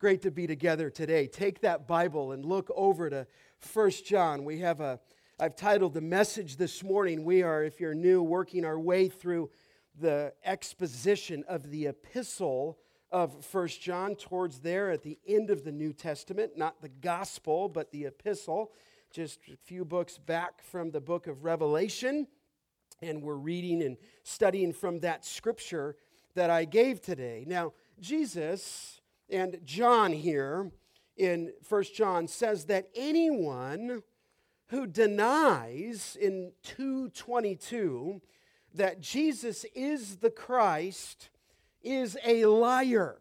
Great to be together today. Take that Bible and look over to First John. We have a I've titled the message this morning. We are, if you're new, working our way through the exposition of the epistle of First John towards there at the end of the New Testament, not the gospel, but the epistle, just a few books back from the book of Revelation. And we're reading and studying from that scripture that I gave today. Now, Jesus and John here in First John says that anyone who denies in 222 that Jesus is the Christ is a liar.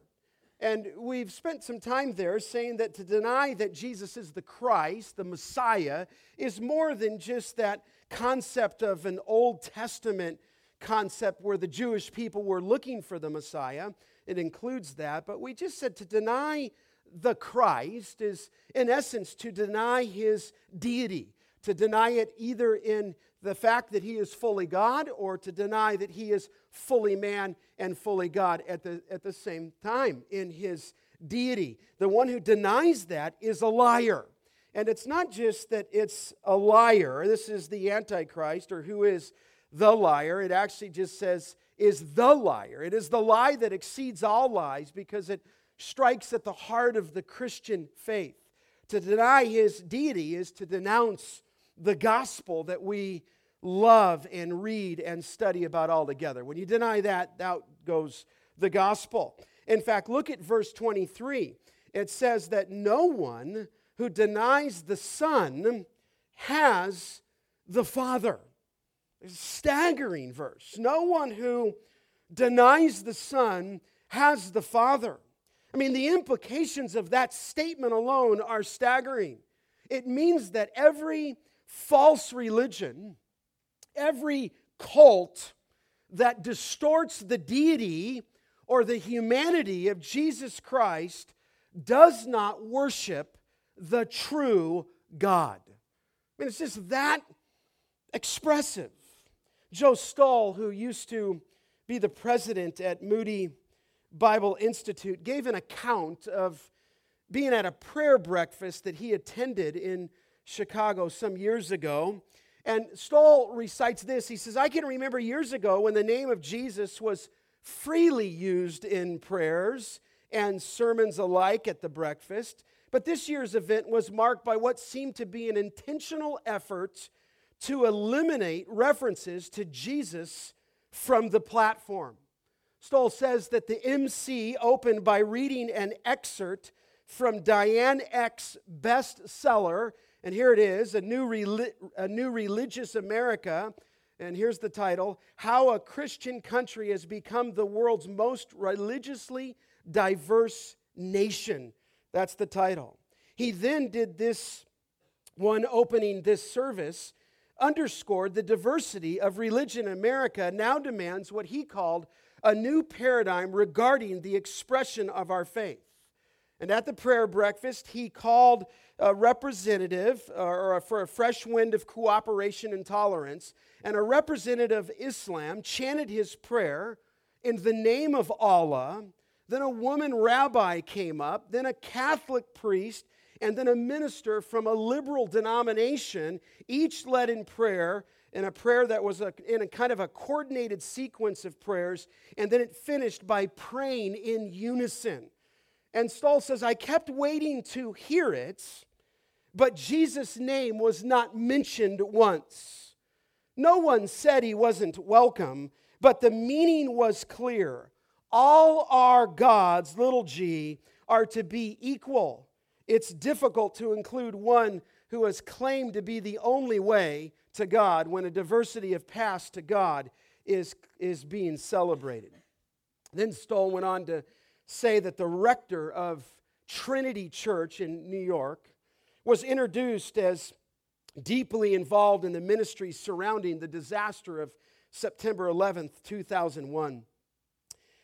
And we've spent some time there saying that to deny that Jesus is the Christ, the Messiah, is more than just that concept of an Old Testament concept where the Jewish people were looking for the Messiah it includes that. But we just said to deny the Christ is, in essence, to deny his deity, to deny it either in the fact that he is fully God or to deny that he is fully man and fully God at the, at the same time in his deity. The one who denies that is a liar. And it's not just that it's a liar, this is the Antichrist or who is the liar. It actually just says is the liar. It is the lie that exceeds all lies because it strikes at the heart of the Christian faith. To deny his deity is to denounce the gospel that we love and read and study about altogether. When you deny that, out goes the gospel. In fact, look at verse 23. It says that no one who denies the Son has the Father. It's a staggering verse. No one who denies the Son has the Father. I mean, the implications of that statement alone are staggering. It means that every false religion, every cult that distorts the deity or the humanity of Jesus Christ does not worship the true God. I mean, it's just that expressive. Joe Stowell, who used to be the president at Moody Bible Institute, gave an account of being at a prayer breakfast that he attended in Chicago some years ago. And Stowell recites this. He says, I can remember years ago when the name of Jesus was freely used in prayers and sermons alike at the breakfast. But this year's event was marked by what seemed to be an intentional effort to eliminate references to Jesus from the platform. Stowell says that the MC opened by reading an excerpt from Diane Eck's bestseller, and here it is A New, Reli- a New Religious America. And here's the title How a Christian Country Has Become the World's Most Religiously Diverse Nation. That's the title. He then did this one opening this service underscored the diversity of religion in America now demands what he called a new paradigm regarding the expression of our faith. And at the prayer breakfast, he called a representative or for a fresh wind of cooperation and tolerance, and a representative of Islam chanted his prayer in the name of Allah. Then a woman rabbi came up, then a Catholic priest, and then a minister from a liberal denomination, each led in prayer, in a prayer that was a, in a kind of a coordinated sequence of prayers, and then it finished by praying in unison. And Stowell says, I kept waiting to hear it, but Jesus' name was not mentioned once. No one said he wasn't welcome, but the meaning was clear. All our gods, little g, are to be equal it's difficult to include one who has claimed to be the only way to God when a diversity of paths to God is, is being celebrated. Then Stowell went on to say that the rector of Trinity Church in New York was introduced as deeply involved in the ministry surrounding the disaster of September 11th, 2001.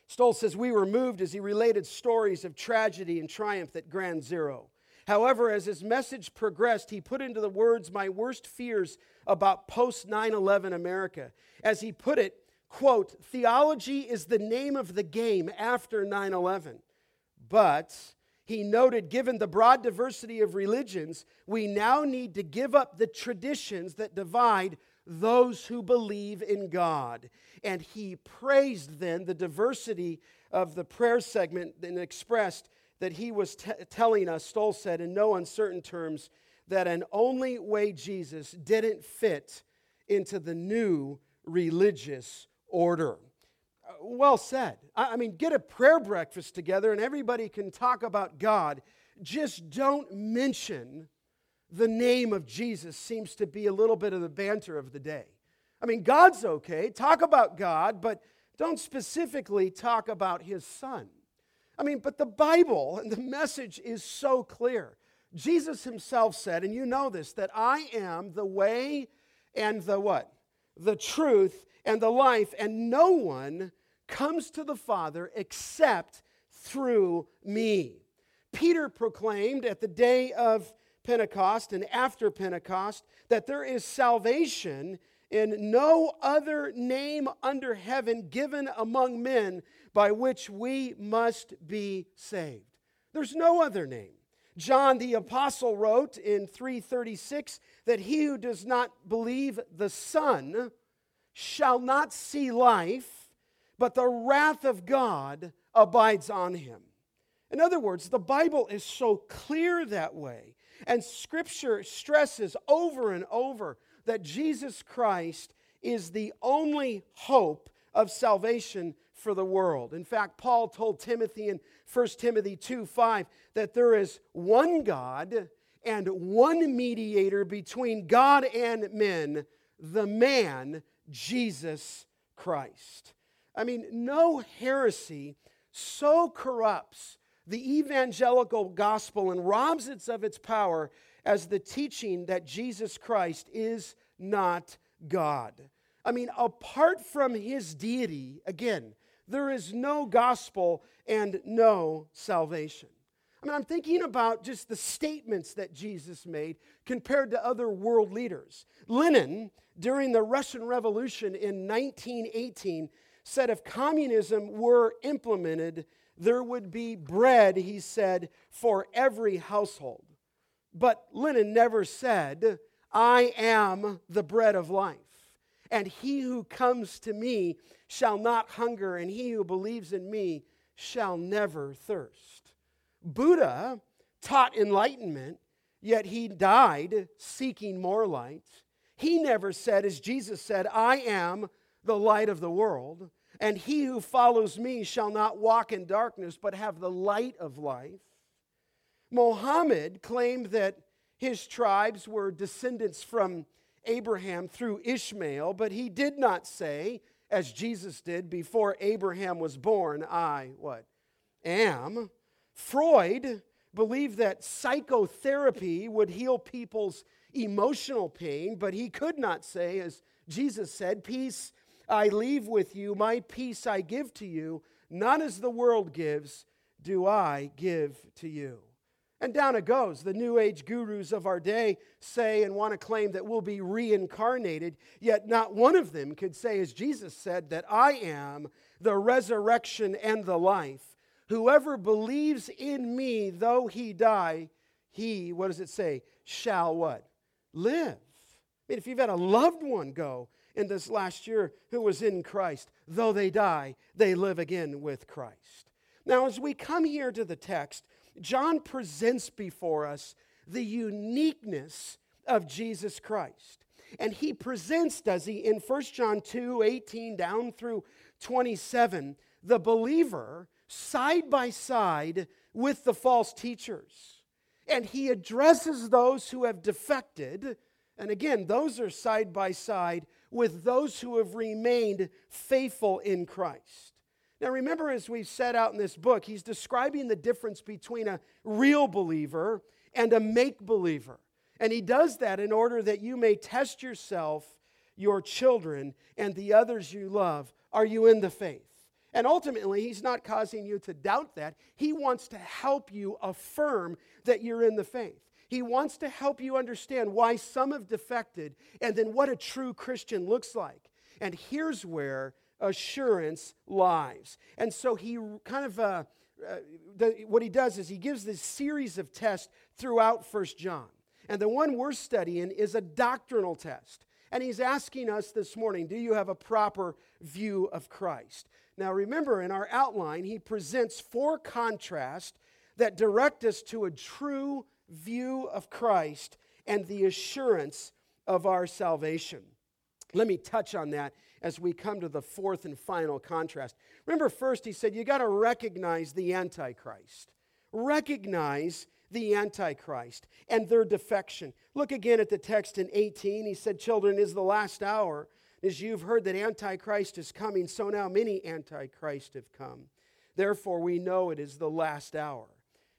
Stowell says, We were moved as he related stories of tragedy and triumph at Ground Zero. However, as his message progressed, he put into the words my worst fears about post 9 11 America. As he put it, quote, theology is the name of the game after 9 11. But He noted, given the broad diversity of religions, we now need to give up the traditions that divide those who believe in God. And he praised then the diversity of the prayer segment and expressed that he was t- telling us, Stowell said, in no uncertain terms, that an only way Jesus didn't fit into the new religious order. Uh, well said. I mean, get a prayer breakfast together and everybody can talk about God. Just don't mention the name of Jesus, seems to be a little bit of the banter of the day. I mean, God's okay. Talk about God, but don't specifically talk about his son. I mean, but the Bible and the message is so clear. Jesus himself said, and you know this, that I am the way and the what? The truth and the life, and no one comes to the Father except through me. Peter proclaimed at the day of Pentecost and after Pentecost that there is salvation in no other name under heaven given among men by which we must be saved. There's no other name. John the apostle wrote in 336 that he who does not believe the Son shall not see life, but the wrath of God abides on him. In other words, the Bible is so clear that way. And Scripture stresses over and over that Jesus Christ is the only hope of salvation for the world. In fact, Paul told Timothy in 1 Timothy 2 5 that there is one God and one mediator between God and men, the man, Jesus Christ. I mean, no heresy so corrupts the evangelical gospel and robs it of its power as the teaching that Jesus Christ is not God. I mean, apart from his deity, again, there is no gospel and no salvation. I mean, I'm thinking about just the statements that Jesus made compared to other world leaders. Lenin, during the Russian Revolution in 1918, said if communism were implemented, there would be bread, he said, for every household. But Lenin never said, I am the bread of life. And he who comes to me shall not hunger, and he who believes in me shall never thirst. Buddha taught enlightenment, yet he died seeking more light. He never said, as Jesus said, I am the light of the world. And he who follows me shall not walk in darkness, but have the light of life. Mohammed claimed that his tribes were descendants from Abraham through Ishmael, but he did not say, as Jesus did, before Abraham was born, I, what? Am. Freud believed that psychotherapy would heal people's emotional pain, but he could not say, as Jesus said, Peace I leave with you, my peace I give to you, not as the world gives, do I give to you. And down it goes. The New Age gurus of our day say and want to claim that we'll be reincarnated, yet not one of them could say, as Jesus said, that I am the resurrection and the life. Whoever believes in me, though he die, he, what does it say, shall what? Live. I mean, if you've had a loved one go, in this last year who was in Christ. Though they die, they live again with Christ. Now, as we come here to the text, John presents before us the uniqueness of Jesus Christ. And he presents, does he, in 1 John 2 18 down through 27, the believer side by side with the false teachers. And he addresses those who have defected. And again, those are side by side with those who have remained faithful in Christ. Now, remember, as we've set out in this book, he's describing the difference between a real believer and a make believer. And he does that in order that you may test yourself, your children, and the others you love. Are you in the faith? And ultimately, he's not causing you to doubt that. He wants to help you affirm that you're in the faith. He wants to help you understand why some have defected and then what a true Christian looks like. And here's where assurance lies. And so he kind of uh, uh, the, what he does is he gives this series of tests throughout First John. And the one we're studying is a doctrinal test. And he's asking us this morning do you have a proper view of Christ? Now, remember, in our outline, he presents four contrasts that direct us to a true view of Christ and the assurance of our salvation. Let me touch on that as we come to the fourth and final contrast. Remember, first, he said you got to recognize the Antichrist. Recognize the Antichrist and their defection. Look again at the text in 18. He said, Children, is the last hour. As you've heard that Antichrist is coming, so now many Antichrists have come. Therefore, we know it is the last hour.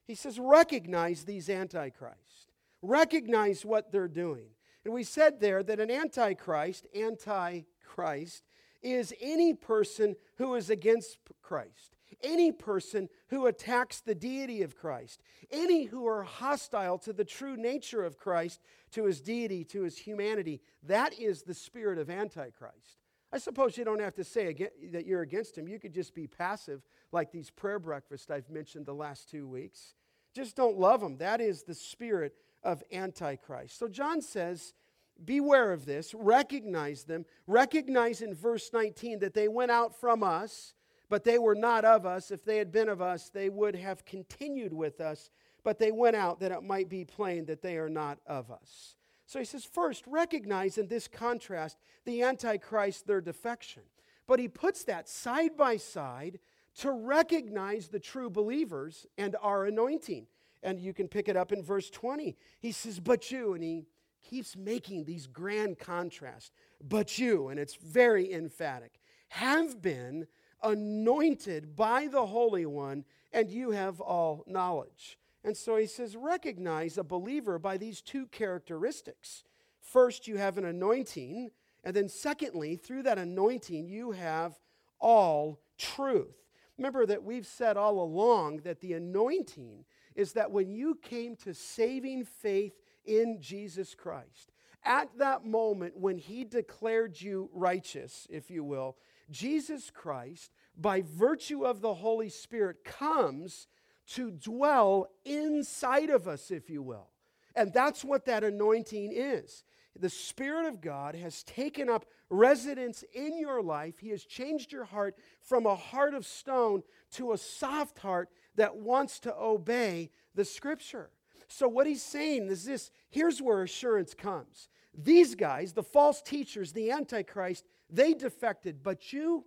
He says, Recognize these Antichrists, recognize what they're doing. And we said there that an Antichrist, Antichrist, Antichrist, is any person who is against Christ, any person who attacks the deity of Christ, any who are hostile to the true nature of Christ, to his deity, to his humanity. That is the spirit of Antichrist. I suppose you don't have to say that you're against him. You could just be passive, like these prayer breakfasts I've mentioned the last two weeks. Just don't love them. That is the spirit of Antichrist. So John says, Beware of this, recognize them. Recognize in verse 19 that they went out from us, but they were not of us. If they had been of us, they would have continued with us, but they went out that it might be plain that they are not of us. So he says, first, recognize in this contrast the Antichrist, their defection. But he puts that side by side to recognize the true believers and our anointing. And you can pick it up in verse 20. He says, But you, and he keeps making these grand contrasts. But you, and it's very emphatic, have been anointed by the Holy One, and you have all knowledge. And so he says, recognize a believer by these two characteristics. First, you have an anointing, and then secondly, through that anointing, you have all truth. Remember that we've said all along that the anointing is that when you came to saving faith in Jesus Christ, at that moment when he declared you righteous, if you will, Jesus Christ, by virtue of the Holy Spirit, comes to dwell inside of us, if you will. And that's what that anointing is. The Spirit of God has taken up residence in your life. He has changed your heart from a heart of stone to a soft heart that wants to obey the Scripture. So, what he's saying is this here's where assurance comes. These guys, the false teachers, the Antichrist, they defected, but you,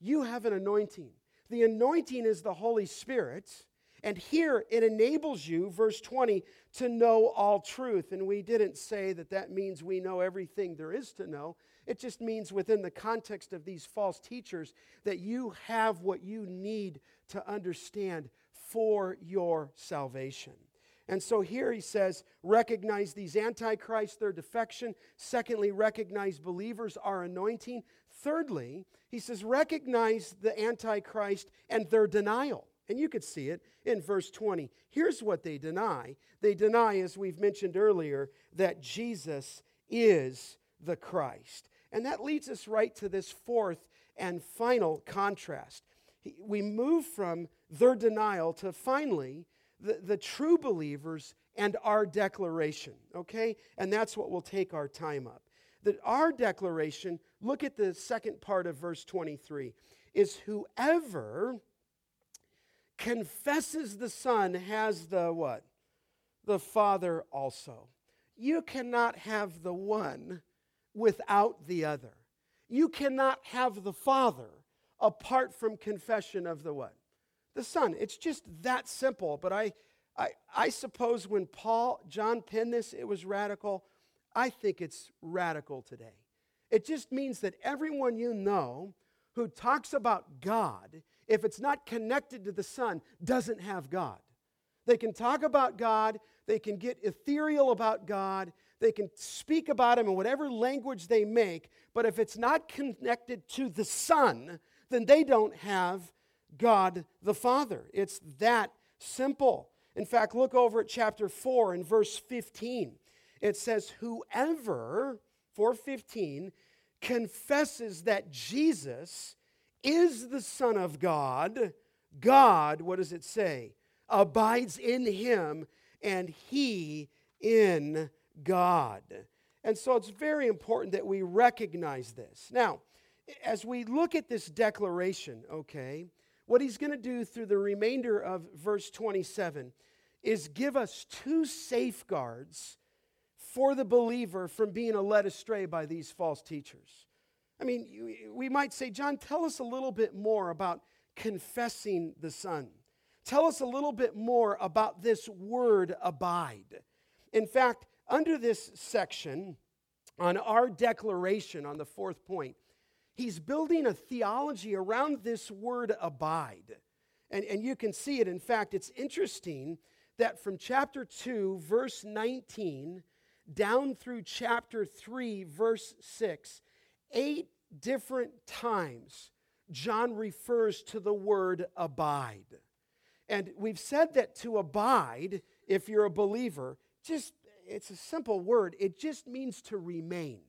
you have an anointing. The anointing is the Holy Spirit. And here it enables you, verse 20, to know all truth. And we didn't say that that means we know everything there is to know. It just means within the context of these false teachers that you have what you need to understand for your salvation. And so here he says, recognize these antichrists, their defection. Secondly, recognize believers, our anointing. Thirdly, he says, recognize the antichrist and their denial. And you could see it in verse 20. Here's what they deny they deny, as we've mentioned earlier, that Jesus is the Christ. And that leads us right to this fourth and final contrast. We move from their denial to finally the, the true believers and our declaration, okay? And that's what we'll take our time up. That our declaration, look at the second part of verse 23, is whoever confesses the Son has the what? The Father also. You cannot have the one without the other. You cannot have the Father apart from confession of the what? The Son. It's just that simple. But I, I, I suppose when Paul, John penned this, it was radical. I think it's radical today. It just means that everyone you know who talks about God if it's not connected to the Son, doesn't have God. They can talk about God, they can get ethereal about God, they can speak about Him in whatever language they make, but if it's not connected to the Son, then they don't have God the Father. It's that simple. In fact, look over at chapter 4 and verse 15. It says, Whoever, 415, confesses that Jesus is the Son of God, God, what does it say? Abides in him and he in God. And so it's very important that we recognize this. Now, as we look at this declaration, okay, what he's going to do through the remainder of verse 27 is give us two safeguards for the believer from being led astray by these false teachers. I mean, we might say, John, tell us a little bit more about confessing the Son. Tell us a little bit more about this word abide. In fact, under this section, on our declaration on the fourth point, he's building a theology around this word abide. And, and you can see it. In fact, it's interesting that from chapter 2, verse 19, down through chapter 3, verse 6, eight different times John refers to the word abide. And we've said that to abide, if you're a believer, just it's a simple word. It just means to remain.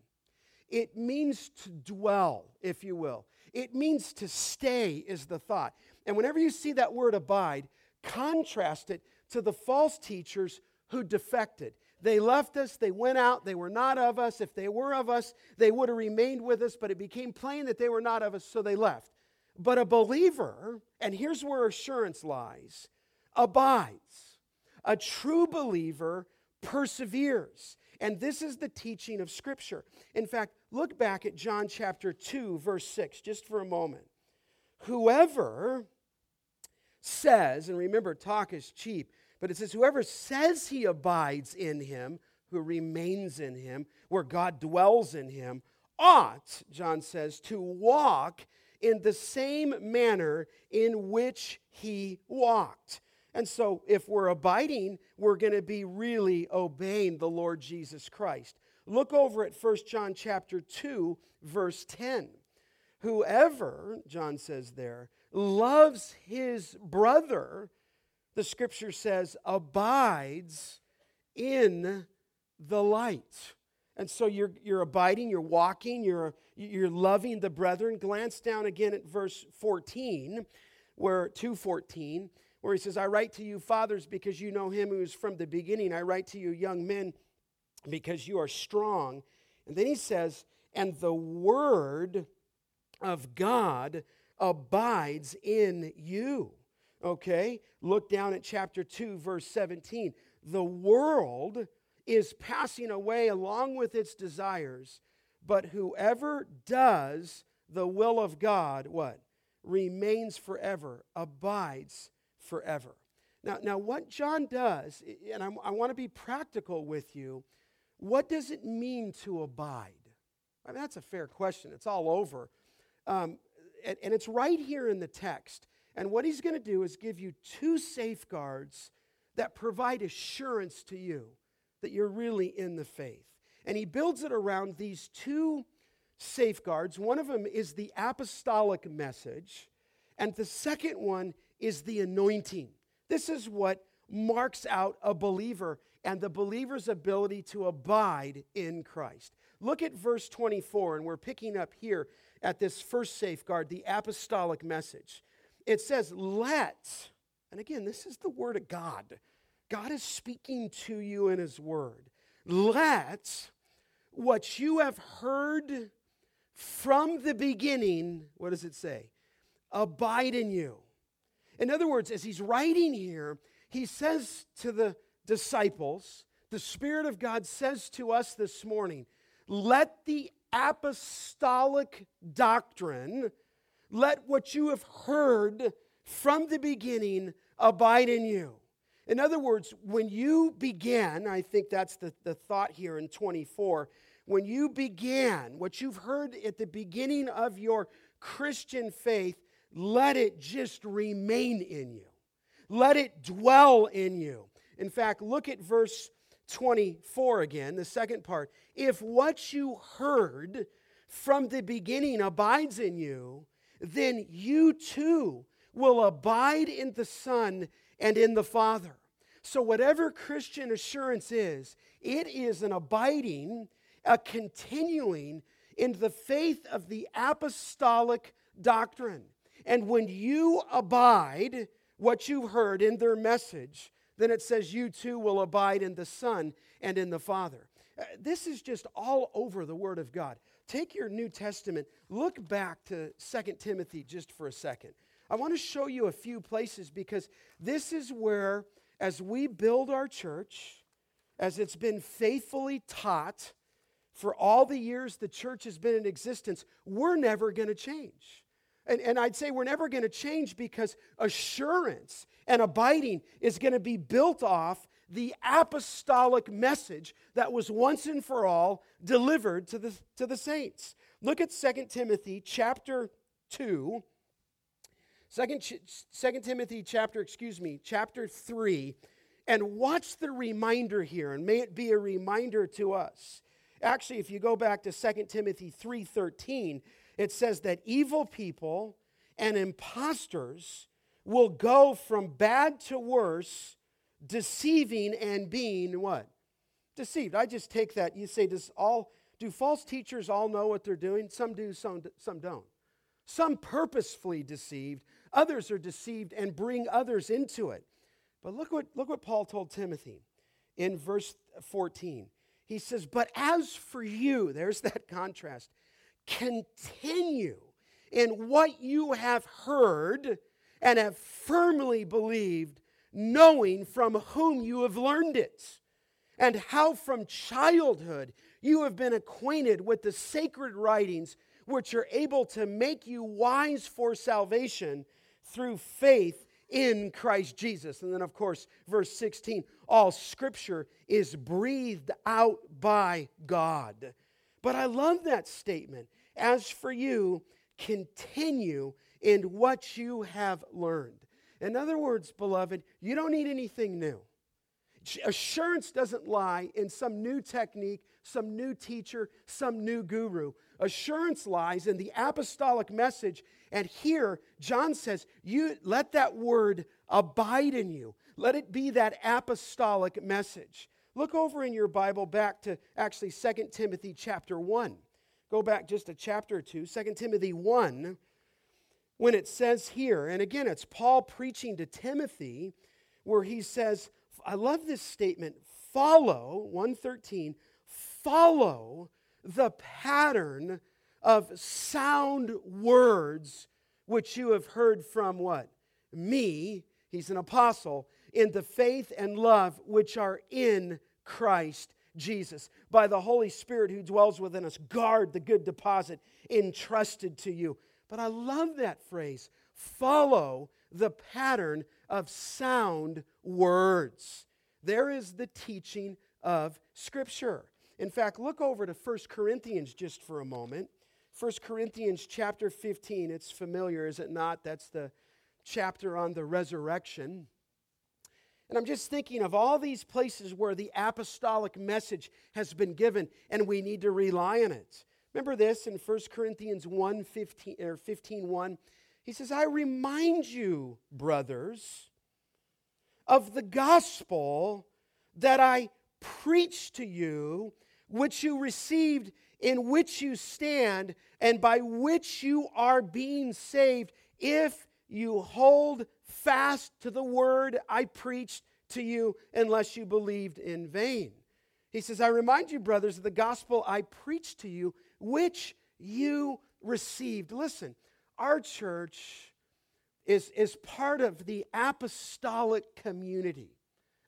It means to dwell, if you will. It means to stay, is the thought. And whenever you see that word abide, contrast it to the false teachers who defected. They left us, they went out, they were not of us. If they were of us, they would have remained with us, but it became plain that they were not of us, so they left. But a believer, and here's where assurance lies, abides. A true believer perseveres. And this is the teaching of Scripture. In fact, look back at John chapter 2, verse 6, just for a moment. Whoever says, and remember, talk is cheap, but it says, whoever says he abides in him, who remains in him, where God dwells in him, ought, John says, to walk in the same manner in which he walked. And so, if we're abiding, we're going to be really obeying the Lord Jesus Christ. Look over at 1 John chapter 2, verse 10. Whoever, John says there, loves his brother, the scripture says, abides in the light. And so you're, you're abiding, you're walking, you're, you're loving the brethren. Glance down again at verse 14, where 214 where he says, I write to you, fathers, because you know him who is from the beginning. I write to you, young men, because you are strong. And then he says, and the word of God abides in you. Okay? Look down at chapter 2, verse 17. The world is passing away along with its desires, but whoever does the will of God, what? Remains forever, abides forever. Now, now what John does, and I, I want to be practical with you, what does it mean to abide? I mean, that's a fair question. It's all over. Um, and, and it's right here in the text. And what he's going to do is give you two safeguards that provide assurance to you that you're really in the faith. And he builds it around these two safeguards. One of them is the apostolic message, and the second one is the anointing. This is what marks out a believer and the believer's ability to abide in Christ. Look at verse 24, and we're picking up here at this first safeguard, the apostolic message. It says, Let, and again, this is the word of God. God is speaking to you in His word. Let what you have heard from the beginning, what does it say? Abide in you. In other words, as he's writing here, he says to the disciples, the Spirit of God says to us this morning, let the apostolic doctrine, let what you have heard from the beginning abide in you. In other words, when you began, I think that's the, the thought here in 24, when you began, what you've heard at the beginning of your Christian faith, let it just remain in you. Let it dwell in you. In fact, look at verse 24 again, the second part. If what you heard from the beginning abides in you, then you too will abide in the Son and in the Father. So, whatever Christian assurance is, it is an abiding, a continuing in the faith of the apostolic doctrine. And when you abide what you've heard in their message, then it says you too will abide in the Son and in the Father. Uh, this is just all over the Word of God. Take your New Testament, look back to 2 Timothy just for a second. I want to show you a few places because this is where, as we build our church, as it's been faithfully taught for all the years the church has been in existence, we're never going to change. And, and I'd say we're never going to change because assurance and abiding is going to be built off the apostolic message that was once and for all delivered to the, to the saints. Look at 2 Timothy chapter 2. 2, 2 Timothy chapter, excuse me, chapter 3, and watch the reminder here, and may it be a reminder to us. Actually, if you go back to 2 Timothy 3:13, it says that evil people and impostors will go from bad to worse, deceiving and being what? Deceived. I just take that. You say, does all do false teachers all know what they're doing? Some do, some, some don't. Some purposefully deceived, others are deceived and bring others into it. But look what, look what Paul told Timothy in verse 14. He says, But as for you, there's that contrast continue in what you have heard and have firmly believed, knowing from whom you have learned it, and how from childhood you have been acquainted with the sacred writings which are able to make you wise for salvation through faith in Christ Jesus. And then, of course, verse 16 all scripture is breathed out by God but I love that statement. As for you, continue in what you have learned. In other words, beloved, you don't need anything new. Assurance doesn't lie in some new technique, some new teacher, some new guru. Assurance lies in the apostolic message. And here, John says, you let that word abide in you. Let it be that apostolic message. Look over in your Bible back to actually 2 Timothy chapter 1. Go back just a chapter or two, 2 Timothy 1, when it says here, and again, it's Paul preaching to Timothy, where he says, I love this statement, follow, 113, follow the pattern of sound words which you have heard from what? Me, he's an apostle, in the faith and love which are in Christ Jesus. By the Holy Spirit who dwells within us, guard the good deposit entrusted to you. But I love that phrase follow the pattern of sound words. There is the teaching of Scripture. In fact, look over to 1 Corinthians just for a moment. 1 Corinthians chapter 15. It's familiar, is it not? That's the chapter on the resurrection. And I'm just thinking of all these places where the apostolic message has been given and we need to rely on it. Remember this in 1 Corinthians 1 15, or 15 1? He says, I remind you, brothers, of the gospel that I preached to you, which you received, in which you stand, and by which you are being saved, if you hold fast to the word I preached to you unless you believed in vain. He says, I remind you, brothers, of the gospel I preached to you, which you received. Listen, our church is, is part of the apostolic community.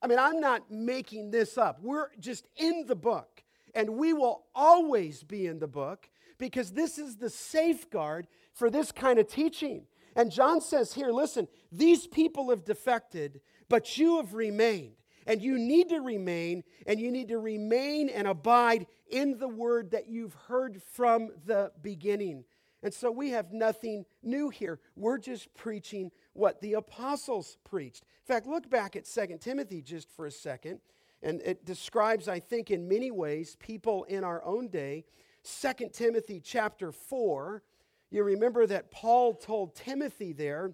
I mean, I'm not making this up. We're just in the book, and we will always be in the book because this is the safeguard for this kind of teaching. And John says here, listen, these people have defected, but you have remained. And you need to remain, and you need to remain and abide in the word that you've heard from the beginning. And so we have nothing new here. We're just preaching what the apostles preached. In fact, look back at 2 Timothy just for a second. And it describes, I think, in many ways, people in our own day. 2 Timothy chapter 4 you remember that Paul told Timothy there,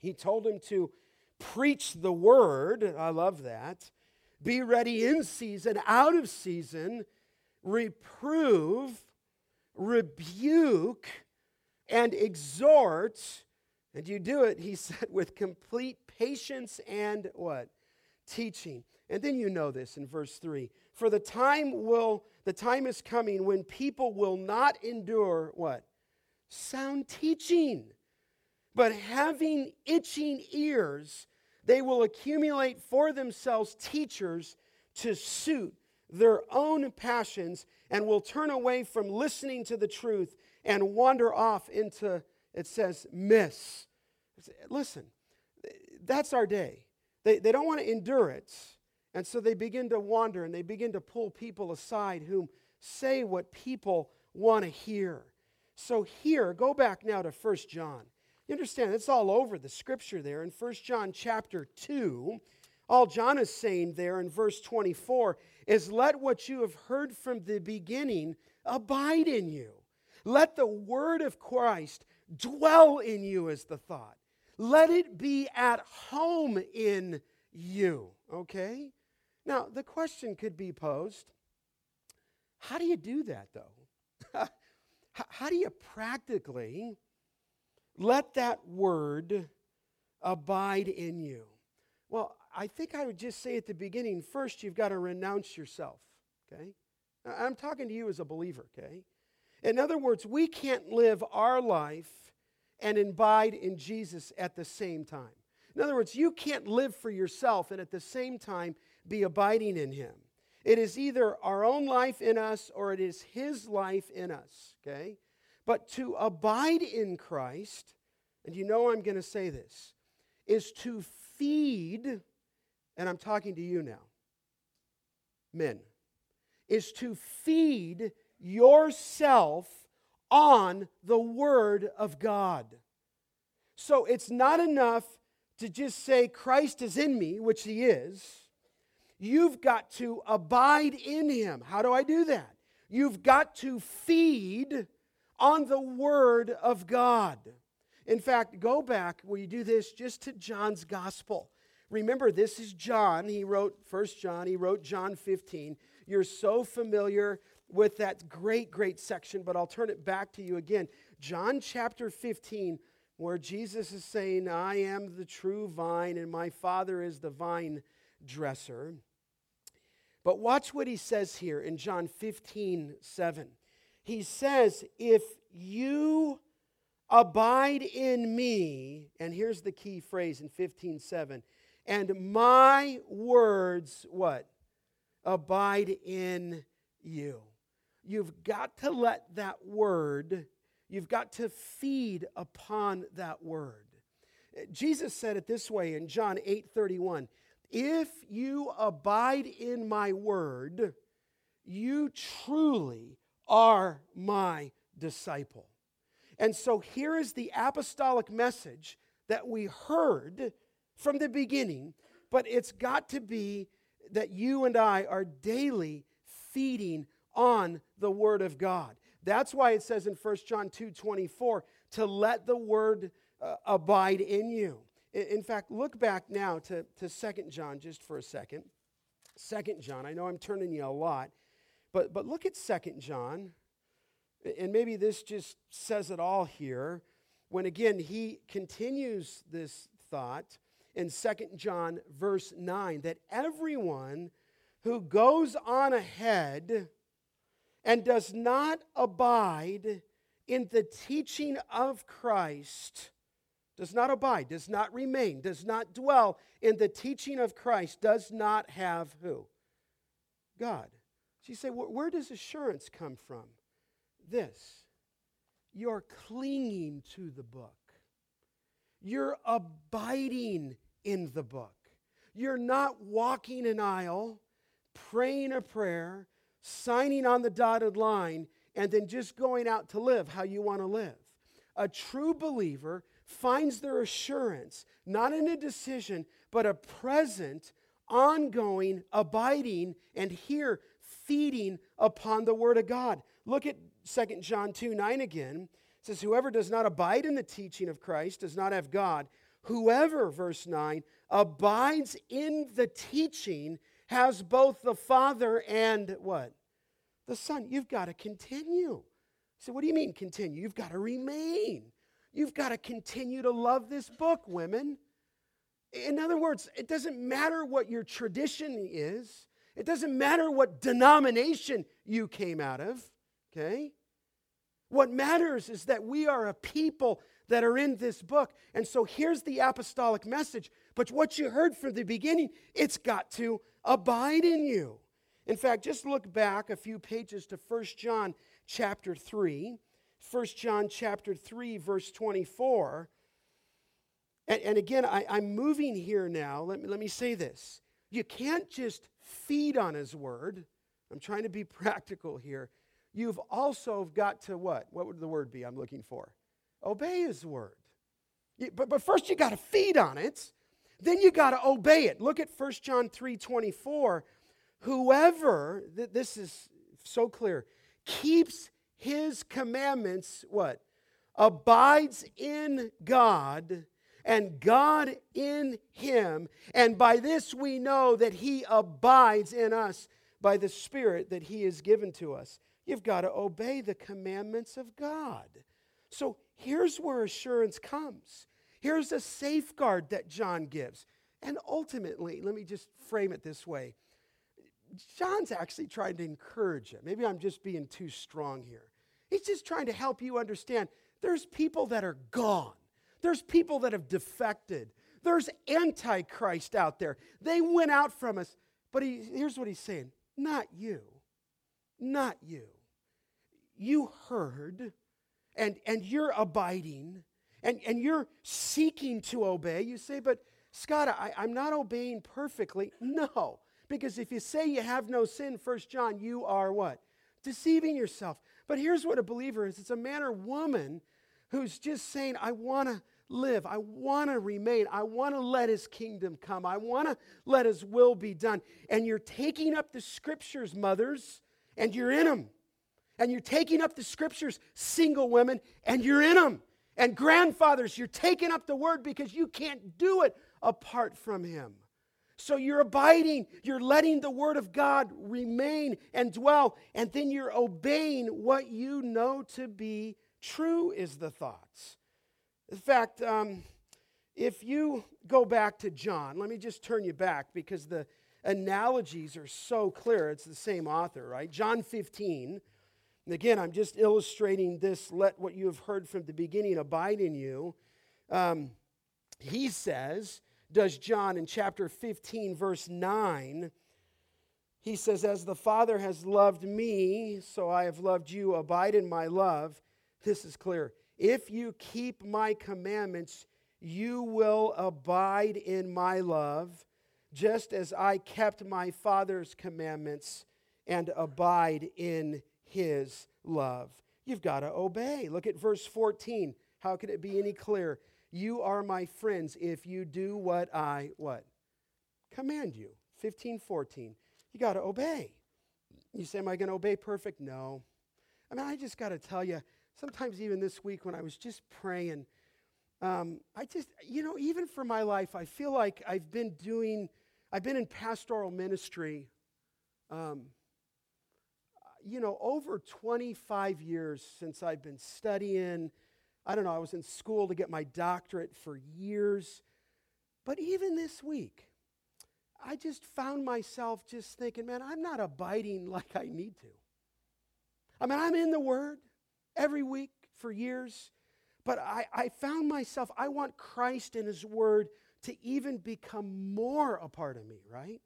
he told him to preach the word. I love that. Be ready in season, out of season, reprove, rebuke, and exhort And you do it, he said, with complete patience and what? Teaching. And then you know this in verse 3. For the time will the time is coming when people will not endure what? Sound teaching. But having itching ears, they will accumulate for themselves teachers to suit their own passions and will turn away from listening to the truth and wander off into, it says, miss. Listen, that's our day. They, they don't want to endure it. And so they begin to wander and they begin to pull people aside whom say what people want to hear. So here, go back now to First John. You understand, it's all over the scripture there in First John chapter 2. All John is saying there in verse 24 is let what you have heard from the beginning abide in you. Let the word of Christ dwell in you, as the thought. Let it be at home in you. Okay? Now, the question could be posed how do you do that, though? How do you practically let that word abide in you? Well, I think I would just say at the beginning first, you've got to renounce yourself, okay? I'm talking to you as a believer, okay? In other words, we can't live our life and abide in Jesus at the same time. In other words, you can't live for yourself and at the same time be abiding in Him. It is either our own life in us or it is His life in us, okay? But to abide in Christ, and you know I'm going to say this, is to feed, and I'm talking to you now, men, is to feed yourself on the Word of God. So it's not enough to just say, Christ is in me, which He is You've got to abide in him. How do I do that? You've got to feed on the word of God. In fact, go back where you do this just to John's gospel. Remember, this is John. He wrote First John, he wrote John 15. You're so familiar with that great, great section, but I'll turn it back to you again. John chapter 15, where Jesus is saying, I am the true vine, and my Father is the vine dresser. But watch what he says here in John 15, 7. He says, If you abide in me, and here's the key phrase in 15, 7, and my words, what? Abide in you. You've got to let that word, you've got to feed upon that word. Jesus said it this way in John 8 31. If you abide in my word, you truly are my disciple. And so here is the apostolic message that we heard from the beginning, but it's got to be that you and I are daily feeding on the word of God. That's why it says in 1 John 2 24 to let the word uh, abide in you. In fact, look back now to, to 2 John just for a second. 2 John, I know I'm turning you a lot, but, but look at 2 John, and maybe this just says it all here. When again, he continues this thought in 2 John, verse 9, that everyone who goes on ahead and does not abide in the teaching of Christ does not abide, does not remain, does not dwell in the teaching of Christ, does not have who? God. So you say, where does assurance come from? This you're clinging to the book, you're abiding in the book. You're not walking an aisle, praying a prayer, signing on the dotted line, and then just going out to live how you want to live. A true believer finds their assurance not in a decision, but a present, ongoing, abiding, and here feeding upon the Word of God. Look at 2 John 2 9 again. It says, Whoever does not abide in the teaching of Christ does not have God. Whoever, verse 9, abides in the teaching has both the Father and what? The Son. You've got to continue. So, what do you mean continue? You've got to remain. You've got to continue to love this book, women. In other words, it doesn't matter what your tradition is, it doesn't matter what denomination you came out of, okay? What matters is that we are a people that are in this book. And so here's the apostolic message. But what you heard from the beginning, it's got to abide in you. In fact, just look back a few pages to 1 John chapter 3. 1 John chapter 3, verse 24. And, and again, I, I'm moving here now. Let me, let me say this. You can't just feed on his word. I'm trying to be practical here. You've also got to what? What would the word be I'm looking for? Obey his word. You, but, but first you got to feed on it. Then you got to obey it. Look at 1 John 3 24. Whoever, th- this is so clear, keeps his commandments, what? Abides in God and God in him. And by this we know that he abides in us by the Spirit that he has given to us. You've got to obey the commandments of God. So here's where assurance comes. Here's a safeguard that John gives. And ultimately, let me just frame it this way John's actually trying to encourage you. Maybe I'm just being too strong here. He's just trying to help you understand there's people that are gone, there's people that have defected, there's antichrist out there. They went out from us. But he, here's what he's saying not you, not you. You heard, and, and you're abiding, and, and you're seeking to obey. You say, but Scott, I, I'm not obeying perfectly. No, because if you say you have no sin, First John, you are what? Deceiving yourself. But here's what a believer is it's a man or woman who's just saying, I want to live. I want to remain. I want to let his kingdom come. I want to let his will be done. And you're taking up the scriptures, mothers, and you're in them. And you're taking up the scriptures, single women, and you're in them. And grandfathers, you're taking up the word because you can't do it apart from him. So you're abiding, you're letting the word of God remain and dwell, and then you're obeying what you know to be true, is the thoughts. In fact, um, if you go back to John, let me just turn you back because the analogies are so clear. It's the same author, right? John 15. And again, I'm just illustrating this let what you have heard from the beginning abide in you. Um, he says, does John in chapter 15, verse 9. He says, As the Father has loved me, so I have loved you. Abide in my love. This is clear. If you keep my commandments, you will abide in my love, just as I kept my Father's commandments and abide in his love. You've got to obey. Look at verse 14. How could it be any clearer? You are my friends if you do what I what? Command you. 15, 14. You got to obey. You say, Am I going to obey perfect? No. I mean, I just got to tell you, sometimes even this week when I was just praying, um, I just, you know, even for my life, I feel like I've been doing, I've been in pastoral ministry, um, you know, over 25 years since I've been studying I don't know, I was in school to get my doctorate for years. But even this week, I just found myself just thinking, man, I'm not abiding like I need to. I mean, I'm in the Word every week for years, but I, I found myself, I want Christ and His Word to even become more a part of me, right?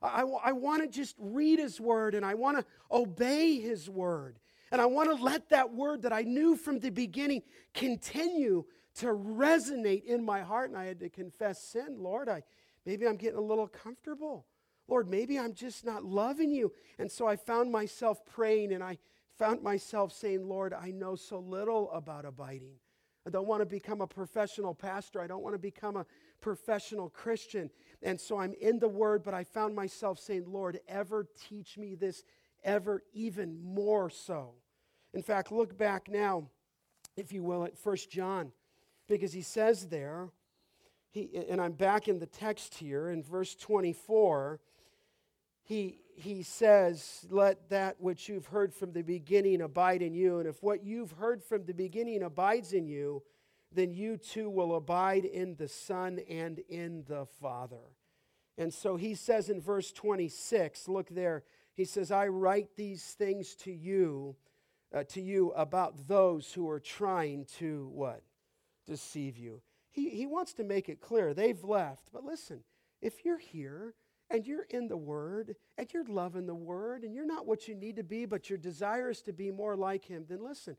I, I want to just read His Word and I want to obey His Word. And I want to let that word that I knew from the beginning continue to resonate in my heart. And I had to confess sin. Lord, I, maybe I'm getting a little comfortable. Lord, maybe I'm just not loving you. And so I found myself praying and I found myself saying, Lord, I know so little about abiding. I don't want to become a professional pastor. I don't want to become a professional Christian. And so I'm in the Word, but I found myself saying, Lord, ever teach me this, ever even more so. In fact, look back now, if you will, at 1 John, because he says there, he, and I'm back in the text here in verse 24, he, he says, Let that which you've heard from the beginning abide in you. And if what you've heard from the beginning abides in you, then you too will abide in the Son and in the Father. And so he says in verse 26, look there, he says, I write these things to you, uh, to you about those who are trying to what? Deceive you. He, he wants to make it clear they've left. But listen, if you're here and you're in the Word and you're loving the Word and you're not what you need to be, but your desire is to be more like Him, then listen,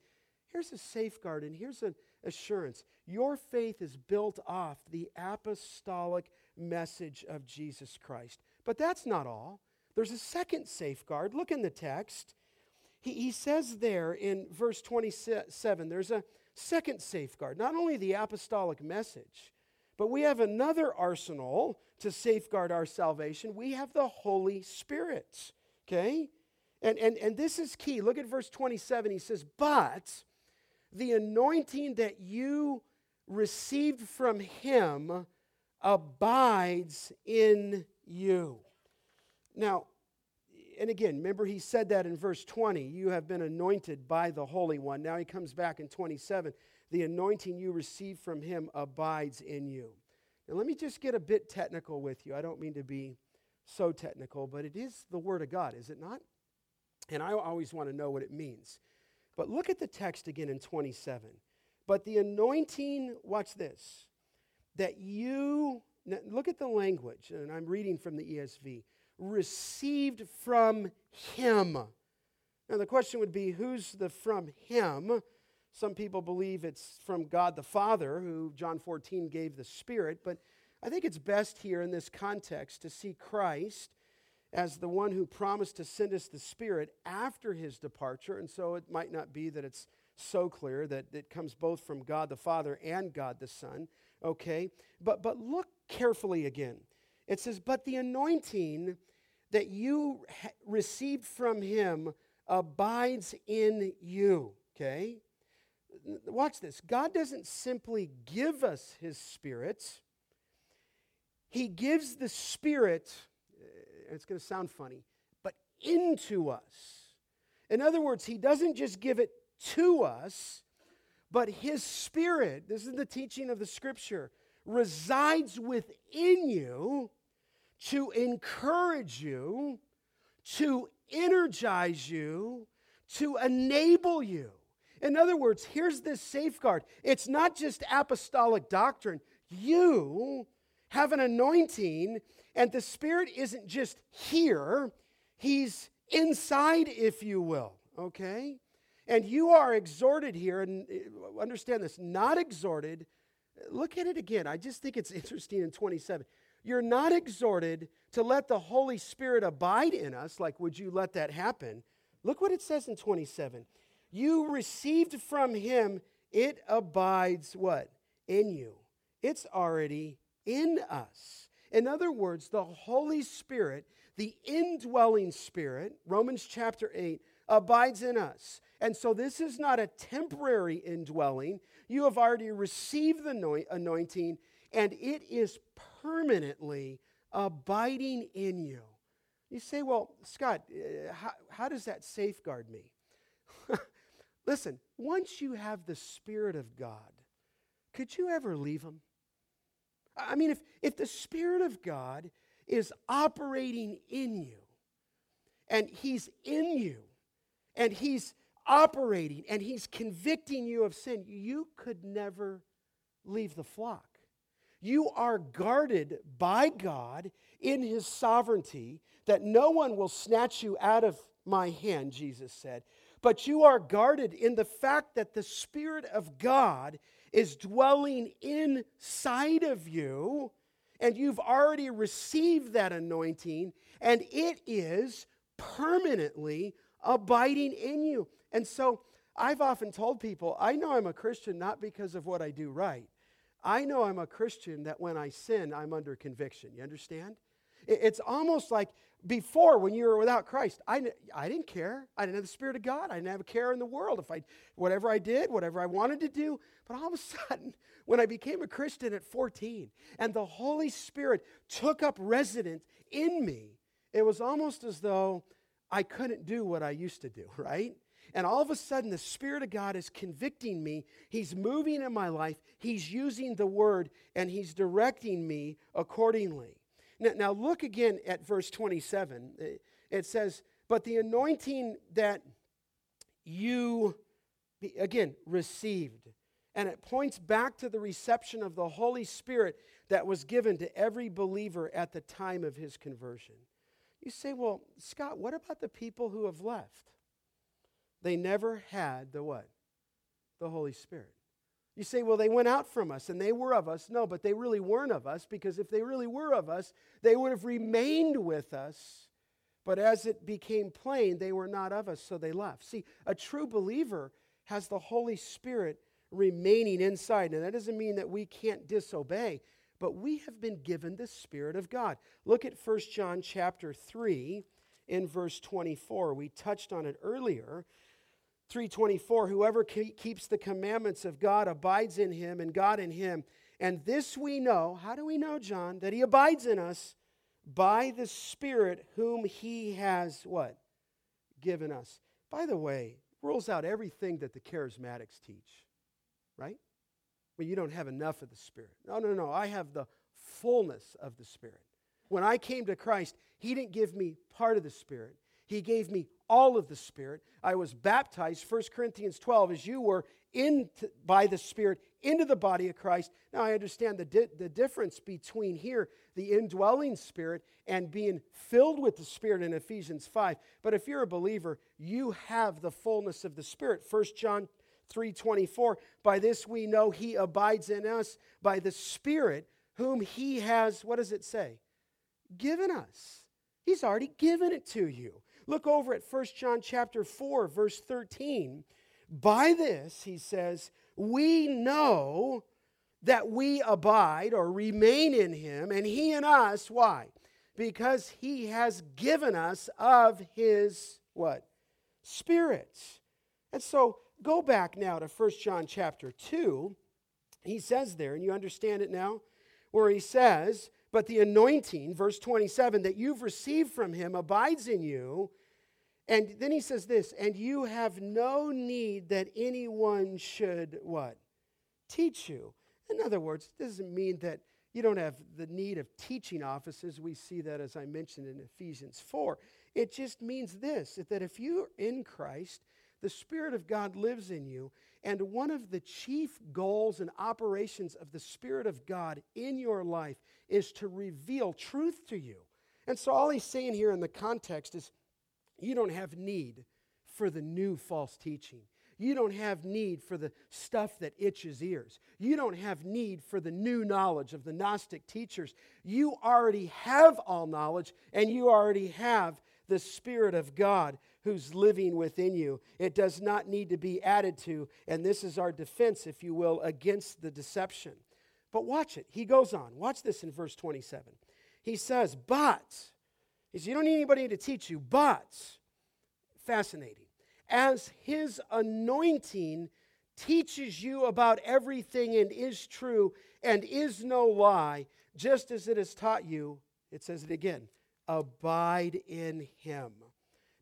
here's a safeguard and here's an assurance. Your faith is built off the apostolic message of Jesus Christ. But that's not all. There's a second safeguard. Look in the text. He, he says there in verse 27 there's a second safeguard. Not only the apostolic message, but we have another arsenal to safeguard our salvation. We have the Holy Spirit. Okay? And, and, and this is key. Look at verse 27. He says, But the anointing that you received from him abides in you. Now, and again, remember he said that in verse 20 you have been anointed by the Holy One. Now he comes back in 27 the anointing you receive from him abides in you. Now, let me just get a bit technical with you. I don't mean to be so technical, but it is the Word of God, is it not? And I always want to know what it means. But look at the text again in 27. But the anointing, watch this, that you, look at the language, and I'm reading from the ESV, received from him. Now the question would be who's the from him? Some people believe it's from God the Father, who John 14 gave the Spirit, but I think it's best here in this context to see Christ as the one who promised to send us the Spirit after his departure. And so it might not be that it's so clear that it comes both from God the Father and God the Son. Okay? But, but look carefully again. It says, But the anointing that you received from him abides in you. Okay? Watch this. God doesn't simply give us his spirit, he gives the spirit uh, it's going to sound funny, but into us. In other words, He doesn't just give it to us, but His Spirit, this is the teaching of the Scripture, resides within you to encourage you, to energize you, to enable you. In other words, here's this safeguard it's not just apostolic doctrine. You have an anointing and the Spirit isn't just here, He's inside, if you will, okay? And you are exhorted here, and uh, understand this, not exhorted. Look at it again. I just think it's interesting in 27. You're not exhorted to let the Holy Spirit abide in us, like, would you let that happen? Look what it says in 27. You received from him, it abides what? In you. It's already in us. In other words, the Holy Spirit, the indwelling Spirit, Romans chapter 8, abides in us. And so this is not a temporary indwelling. You have already received the anointing, and it is permanently abiding in you. You say, well, Scott, uh, how, how does that safeguard me? Listen, once you have the Spirit of God, could you ever leave Him? I mean, if, if the Spirit of God is operating in you, and He's in you, and He's operating, and He's convicting you of sin, you could never leave the flock. You are guarded by God in His sovereignty that no one will snatch you out of my hand, Jesus said. But you are guarded in the fact that the Spirit of God is dwelling inside of you, and you've already received that anointing, and it is permanently abiding in you. And so I've often told people, I know I'm a Christian not because of what I do right. I know I'm a Christian that when I sin, I'm under conviction. You understand? It's almost like before when you were without Christ, I, I didn't care. I didn't have the Spirit of God. I didn't have a care in the world. If I, whatever I did, whatever I wanted to do. But all of a sudden, when I became a Christian at 14 and the Holy Spirit took up residence in me, it was almost as though I couldn't do what I used to do, right? And all of a sudden, the Spirit of God is convicting me. He's moving in my life. He's using the word and He's directing me accordingly. Now, now look again at verse 27. It says, But the anointing that you, again, received. And it points back to the reception of the Holy Spirit that was given to every believer at the time of his conversion. You say, well, Scott, what about the people who have left? They never had the what? The Holy Spirit. You say, well, they went out from us and they were of us. No, but they really weren't of us because if they really were of us, they would have remained with us. But as it became plain, they were not of us, so they left. See, a true believer has the Holy Spirit remaining inside. Now, that doesn't mean that we can't disobey, but we have been given the Spirit of God. Look at 1 John chapter 3 in verse 24. We touched on it earlier. 324 Whoever keeps the commandments of God abides in him and God in him. And this we know. How do we know, John? That he abides in us by the Spirit whom he has what? Given us. By the way, rules out everything that the charismatics teach, right? Well, you don't have enough of the Spirit. No, no, no. I have the fullness of the Spirit. When I came to Christ, He didn't give me part of the Spirit, He gave me all of the Spirit. I was baptized, 1 Corinthians 12, as you were, into, by the Spirit into the body of Christ. Now, I understand the, di- the difference between here, the indwelling Spirit, and being filled with the Spirit in Ephesians 5. But if you're a believer, you have the fullness of the Spirit. 1 John 3:24 by this we know he abides in us by the spirit whom he has what does it say given us he's already given it to you look over at 1 John chapter 4 verse 13 by this he says we know that we abide or remain in him and he in us why? Because he has given us of his what? Spirit and so Go back now to 1 John chapter 2. He says there, and you understand it now, where he says, But the anointing, verse 27, that you've received from him abides in you. And then he says this, and you have no need that anyone should what? Teach you. In other words, it doesn't mean that you don't have the need of teaching offices. We see that, as I mentioned in Ephesians 4. It just means this that if you're in Christ, the Spirit of God lives in you. And one of the chief goals and operations of the Spirit of God in your life is to reveal truth to you. And so, all he's saying here in the context is you don't have need for the new false teaching. You don't have need for the stuff that itches ears. You don't have need for the new knowledge of the Gnostic teachers. You already have all knowledge, and you already have the Spirit of God who's living within you. It does not need to be added to. And this is our defense, if you will, against the deception. But watch it. He goes on. Watch this in verse 27. He says, But, he says, You don't need anybody to teach you, but, fascinating, as his anointing teaches you about everything and is true and is no lie, just as it has taught you, it says it again, abide in him.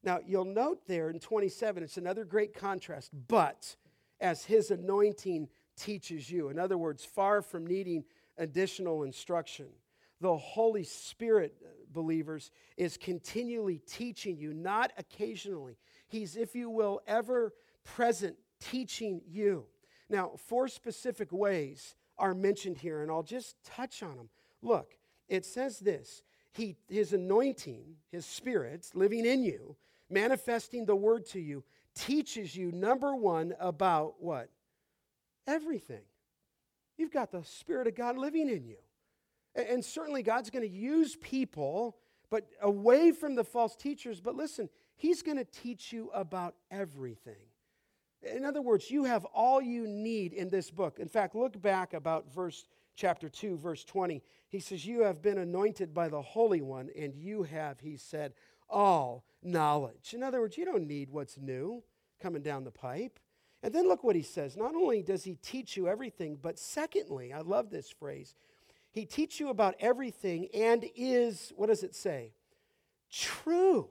Now, you'll note there in 27, it's another great contrast, but as his anointing teaches you. In other words, far from needing additional instruction. The Holy Spirit, uh, believers, is continually teaching you, not occasionally. He's, if you will, ever present teaching you. Now, four specific ways are mentioned here, and I'll just touch on them. Look, it says this he, His anointing, His Spirit living in you, manifesting the word to you, teaches you, number one, about what? Everything. You've got the Spirit of God living in you. And certainly God's going to use people, but away from the false teachers. But listen, He's going to teach you about everything. In other words, you have all you need in this book. In fact, look back about verse chapter 2, verse 20. He says, You have been anointed by the Holy One, and you have, he said, all knowledge. In other words, you don't need what's new coming down the pipe. And then look what he says. Not only does he teach you everything, but secondly, I love this phrase, he teaches you about everything and is, what does it say? True.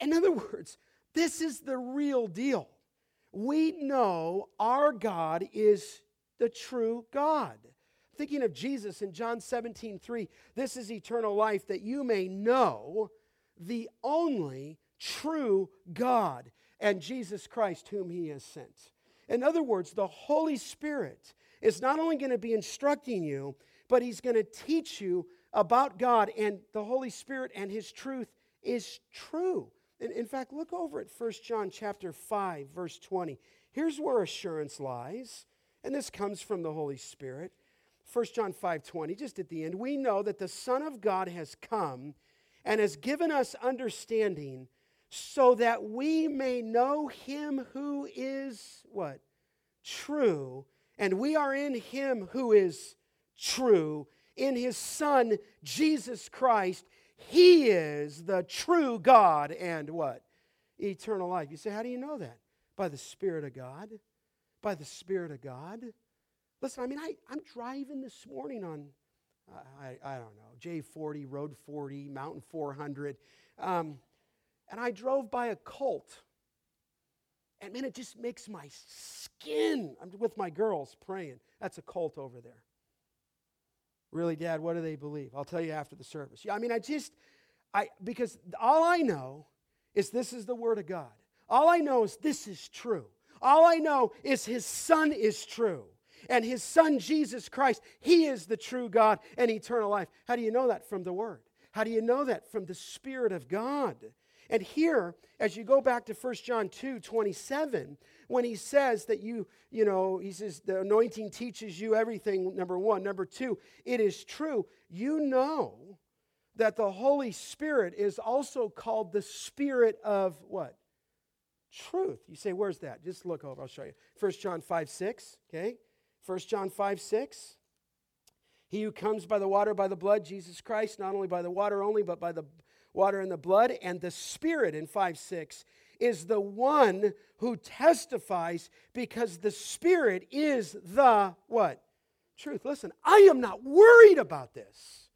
In other words, This is the real deal. We know our God is the true God. Thinking of Jesus in John 17, 3, this is eternal life that you may know the only true God and Jesus Christ, whom he has sent. In other words, the Holy Spirit is not only going to be instructing you, but he's going to teach you about God, and the Holy Spirit and his truth is true. And in fact, look over at 1 John chapter 5, verse 20. Here's where assurance lies, and this comes from the Holy Spirit. 1 John 5 20, just at the end, we know that the Son of God has come and has given us understanding so that we may know him who is what? True. And we are in him who is true, in his Son, Jesus Christ. He is the true God and what? Eternal life. You say, how do you know that? By the Spirit of God. By the Spirit of God. Listen, I mean, I, I'm driving this morning on, I, I don't know, J40, Road 40, Mountain 400. Um, and I drove by a cult. And man, it just makes my skin. I'm with my girls praying. That's a cult over there. Really, Dad, what do they believe? I'll tell you after the service. Yeah, I mean, I just, I because all I know is this is the Word of God. All I know is this is true. All I know is His Son is true. And His Son, Jesus Christ, He is the true God and eternal life. How do you know that? From the Word. How do you know that? From the Spirit of God. And here, as you go back to 1 John 2 27, when he says that you, you know, he says the anointing teaches you everything, number one. Number two, it is true. You know that the Holy Spirit is also called the Spirit of what? Truth. You say, where's that? Just look over, I'll show you. 1 John 5 6, okay? 1 John 5 6. He who comes by the water, by the blood, Jesus Christ, not only by the water only, but by the water and the blood, and the Spirit in 5 6 is the one who testifies because the Spirit is the what? Truth. Listen, I am not worried about this.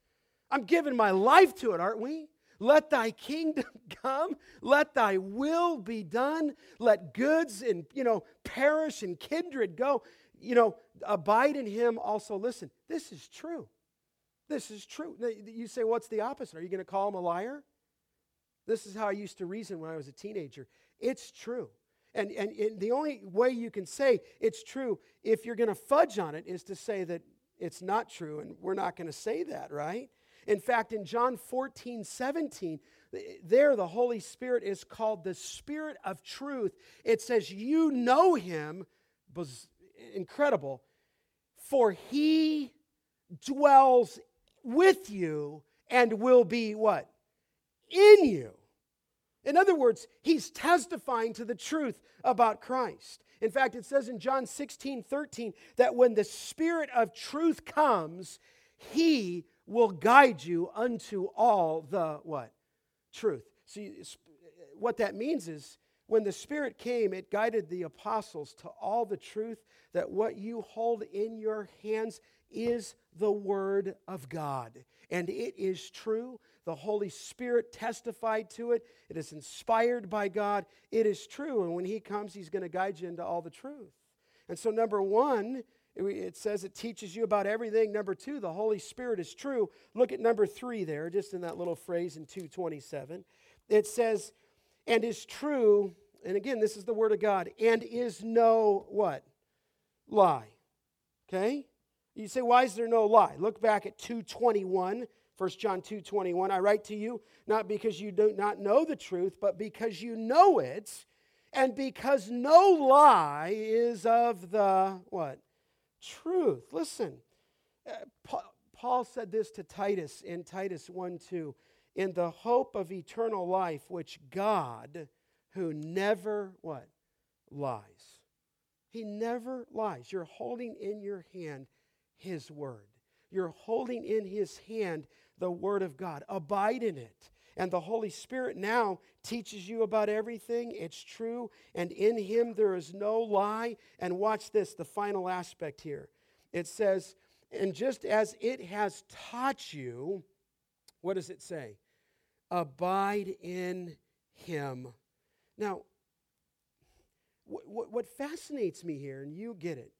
I'm giving my life to it, aren't we? Let thy kingdom come. Let thy will be done. Let goods and, you know, perish and kindred go. You know, abide in him also. Listen, this is true. This is true. You say, what's the opposite? Are you going to call him a liar? This is how I used to reason when I was a teenager. It's true. And, and, and the only way you can say it's true if you're going to fudge on it is to say that it's not true, and we're not going to say that, right? In fact, in John 14, 17, there the Holy Spirit is called the Spirit of truth. It says, You know him, was incredible, for he dwells with you and will be what? In you. In other words, he's testifying to the truth about Christ. In fact, it says in John 16, 13, that when the Spirit of truth comes, he will guide you unto all the what? Truth. See, what that means is when the Spirit came, it guided the apostles to all the truth that what you hold in your hands is the Word of God. And it is true. The Holy Spirit testified to it. It is inspired by God. It is true. And when He comes, He's going to guide you into all the truth. And so, number one, it says it teaches you about everything. Number two, the Holy Spirit is true. Look at number three there, just in that little phrase in 227. It says, and is true, and again, this is the word of God, and is no what? Lie. Okay? You say, why is there no lie? Look back at 221. 1 John 2 21, I write to you not because you do not know the truth, but because you know it, and because no lie is of the what? Truth. Listen, uh, Paul said this to Titus in Titus 1 2 in the hope of eternal life, which God, who never what? Lies. He never lies. You're holding in your hand his word. You're holding in his hand the Word of God. Abide in it. And the Holy Spirit now teaches you about everything. It's true. And in Him there is no lie. And watch this the final aspect here. It says, and just as it has taught you, what does it say? Abide in Him. Now, what, fascinates me here, and you get it,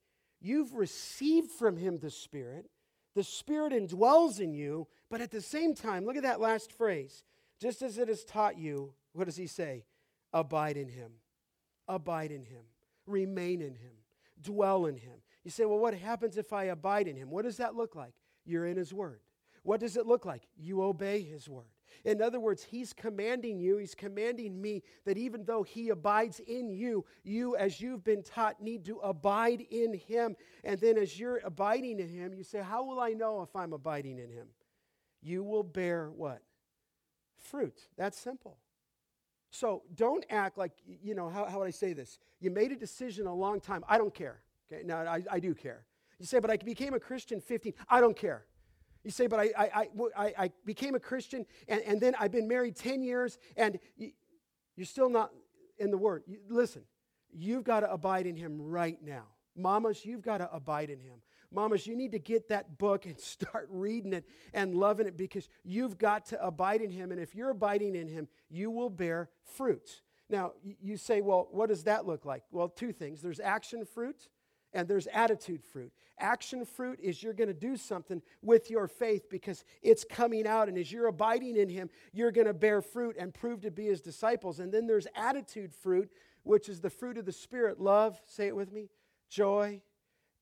you've received from him the Spirit. The Spirit indwells in you, but at the same time, look at that last phrase. Just as it has taught you, what does he say? Abide in him. Abide in him. Remain in him. Dwell in him. You say, well, what happens if I abide in him? What does that look like? You're in his word. What does it look like? You obey his word. In other words, he's commanding you, he's commanding me that even though he abides in you, you, as you've been taught, need to abide in him. And then as you're abiding in him, you say, How will I know if I'm abiding in him? You will bear what? Fruit. That's simple. So don't act like, you know, how, how would I say this? You made a decision a long time. I don't care. Okay, now I, I do care. You say, but I became a Christian 15. I don't care. You say, but I, I, I, I became a Christian and, and then I've been married 10 years and you, you're still not in the Word. You, listen, you've got to abide in Him right now. Mamas, you've got to abide in Him. Mamas, you need to get that book and start reading it and loving it because you've got to abide in Him. And if you're abiding in Him, you will bear fruit. Now, you say, well, what does that look like? Well, two things there's action fruit and there's attitude fruit. Action fruit is you're going to do something with your faith because it's coming out. And as you're abiding in Him, you're going to bear fruit and prove to be His disciples. And then there's attitude fruit, which is the fruit of the Spirit love, say it with me, joy,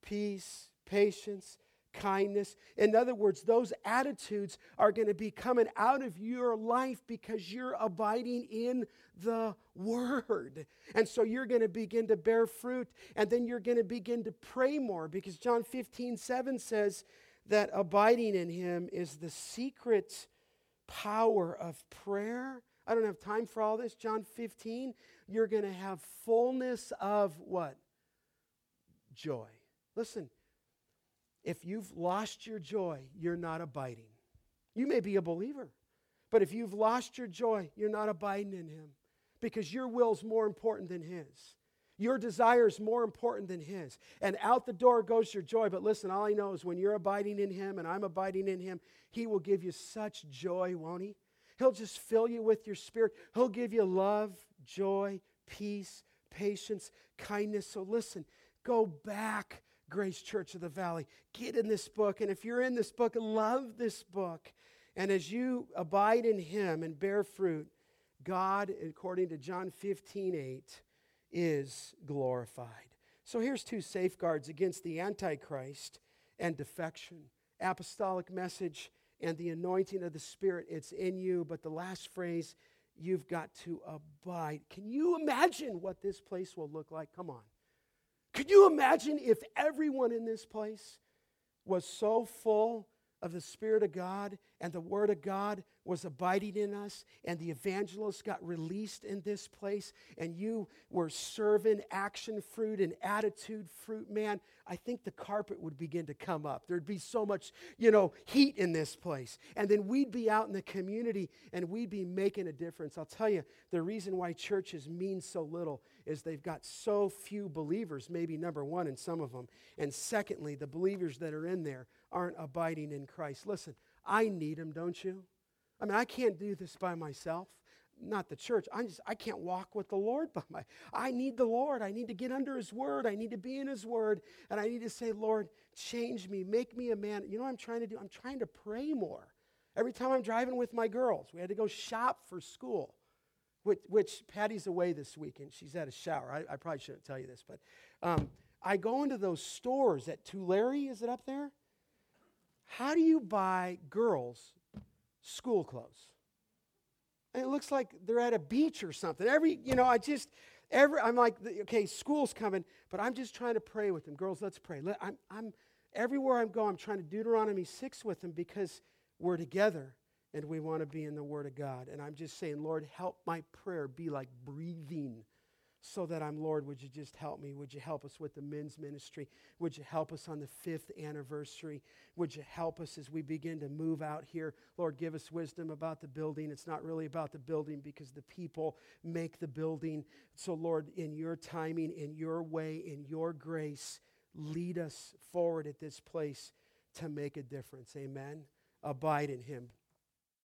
peace, patience, kindness. In other words, those attitudes are going to be coming out of your life because you're abiding in the Word. And so you're going to begin to bear fruit, and then you're going to begin to pray more because John 15, 7 says that abiding in Him is the secret power of prayer. I don't have time for all this. John 15, you're going to have fullness of what? Joy. Listen, if you've lost your joy, you're not abiding. You may be a believer, but if you've lost your joy, you're not abiding in Him because your will's more important than His. Your desire is more important than His. And out the door goes your joy. But listen, all I know is when you're abiding in Him and I'm abiding in Him, He will give you such joy, won't He? He'll just fill you with your spirit. He'll give you love, joy, peace, patience, kindness. So listen, go back Grace Church of the Valley. Get in this book. And if you're in this book, love this book. And as you abide in Him and bear fruit, God, according to John 15 8, is glorified. So here's two safeguards against the Antichrist and defection apostolic message and the anointing of the Spirit. It's in you. But the last phrase, you've got to abide. Can you imagine what this place will look like? Come on. Could you imagine if everyone in this place was so full of the Spirit of God and the Word of God was abiding in us, and the evangelists got released in this place, and you were serving action fruit and attitude fruit, man, I think the carpet would begin to come up. There'd be so much, you know, heat in this place. And then we'd be out in the community and we'd be making a difference. I'll tell you, the reason why churches mean so little is they've got so few believers, maybe number one in some of them. And secondly, the believers that are in there aren't abiding in Christ. Listen, I need them, don't you? I mean, I can't do this by myself. Not the church. I just I can't walk with the Lord by my. I need the Lord. I need to get under His Word. I need to be in His Word, and I need to say, Lord, change me, make me a man. You know what I'm trying to do? I'm trying to pray more. Every time I'm driving with my girls, we had to go shop for school, which, which Patty's away this weekend. She's at a shower. I, I probably shouldn't tell you this, but um, I go into those stores at Tulare. Is it up there? How do you buy girls school clothes. And it looks like they're at a beach or something. Every, you know, I just, every, I'm like, okay, school's coming, but I'm just trying to pray with them. Girls, let's pray. I'm, I'm, everywhere I'm going, I'm trying to Deuteronomy 6 with them because we're together and we want to be in the Word of God. And I'm just saying, Lord, help my prayer be like breathing so that I'm, Lord, would you just help me? Would you help us with the men's ministry? Would you help us on the fifth anniversary? Would you help us as we begin to move out here? Lord, give us wisdom about the building. It's not really about the building because the people make the building. So, Lord, in your timing, in your way, in your grace, lead us forward at this place to make a difference. Amen. Abide in Him.